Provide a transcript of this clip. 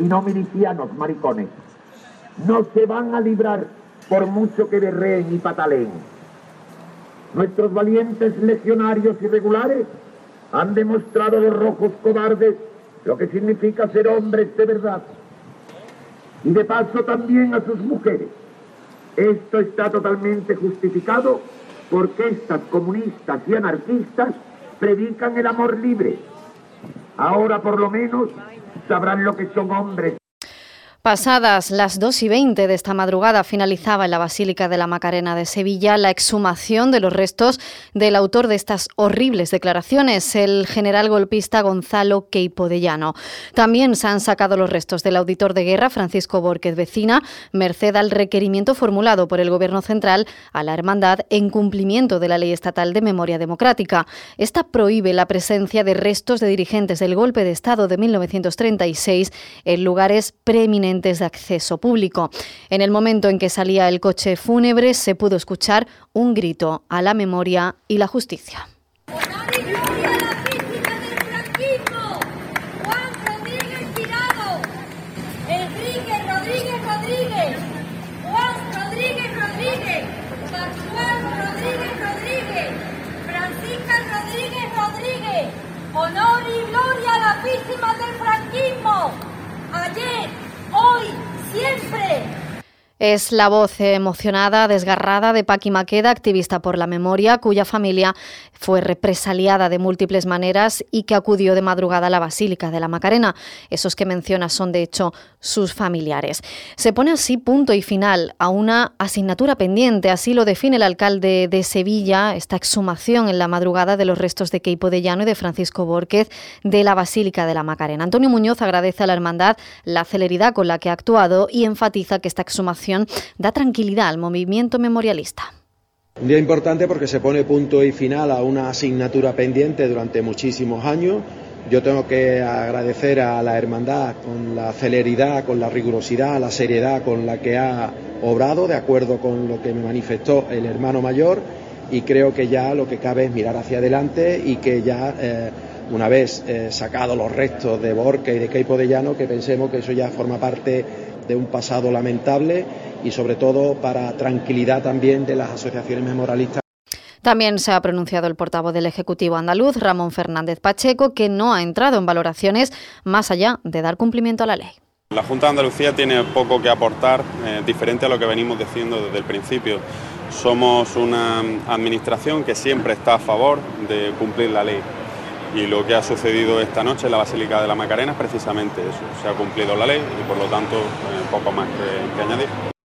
y no milicianos maricones. No se van a librar por mucho que berreen y pataleen. Nuestros valientes legionarios irregulares han demostrado a los rojos cobardes lo que significa ser hombres de verdad. Y de paso también a sus mujeres. Esto está totalmente justificado porque estas comunistas y anarquistas predican el amor libre. Ahora por lo menos sabrán lo que son hombres. Pasadas las 2 y 20 de esta madrugada finalizaba en la Basílica de la Macarena de Sevilla la exhumación de los restos del autor de estas horribles declaraciones, el general golpista Gonzalo Queipo de Llano. También se han sacado los restos del auditor de guerra Francisco Borquez Vecina, merced al requerimiento formulado por el Gobierno central a la Hermandad en cumplimiento de la Ley Estatal de Memoria Democrática. Esta prohíbe la presencia de restos de dirigentes del golpe de Estado de 1936 en lugares preeminentes de acceso público. En el momento en que salía el coche fúnebre se pudo escuchar un grito a la memoria y la justicia. honor y gloria a las víctimas del franquismo. Ayer hoy, siempre. Es la voz emocionada, desgarrada de Paqui Maqueda, activista por la memoria, cuya familia fue represaliada de múltiples maneras y que acudió de madrugada a la Basílica de la Macarena. Esos que menciona son, de hecho, sus familiares. Se pone así punto y final a una asignatura pendiente, así lo define el alcalde de Sevilla, esta exhumación en la madrugada de los restos de Queipo de Llano y de Francisco Borquez de la Basílica de la Macarena. Antonio Muñoz agradece a la hermandad la celeridad con la que ha actuado y enfatiza que esta exhumación da tranquilidad al movimiento memorialista. Un día importante porque se pone punto y final a una asignatura pendiente durante muchísimos años. Yo tengo que agradecer a la hermandad con la celeridad, con la rigurosidad, la seriedad con la que ha obrado, de acuerdo con lo que me manifestó el hermano mayor, y creo que ya lo que cabe es mirar hacia adelante y que ya, eh, una vez eh, sacados los restos de Borca y de Queipo de Llano, que pensemos que eso ya forma parte de un pasado lamentable y sobre todo para tranquilidad también de las asociaciones memorialistas. También se ha pronunciado el portavoz del Ejecutivo andaluz, Ramón Fernández Pacheco, que no ha entrado en valoraciones más allá de dar cumplimiento a la ley. La Junta de Andalucía tiene poco que aportar, eh, diferente a lo que venimos diciendo desde el principio. Somos una administración que siempre está a favor de cumplir la ley. Y lo que ha sucedido esta noche en la Basílica de la Macarena precisamente eso. Se ha cumplido la ley y por lo tanto eh, poco más que añadir.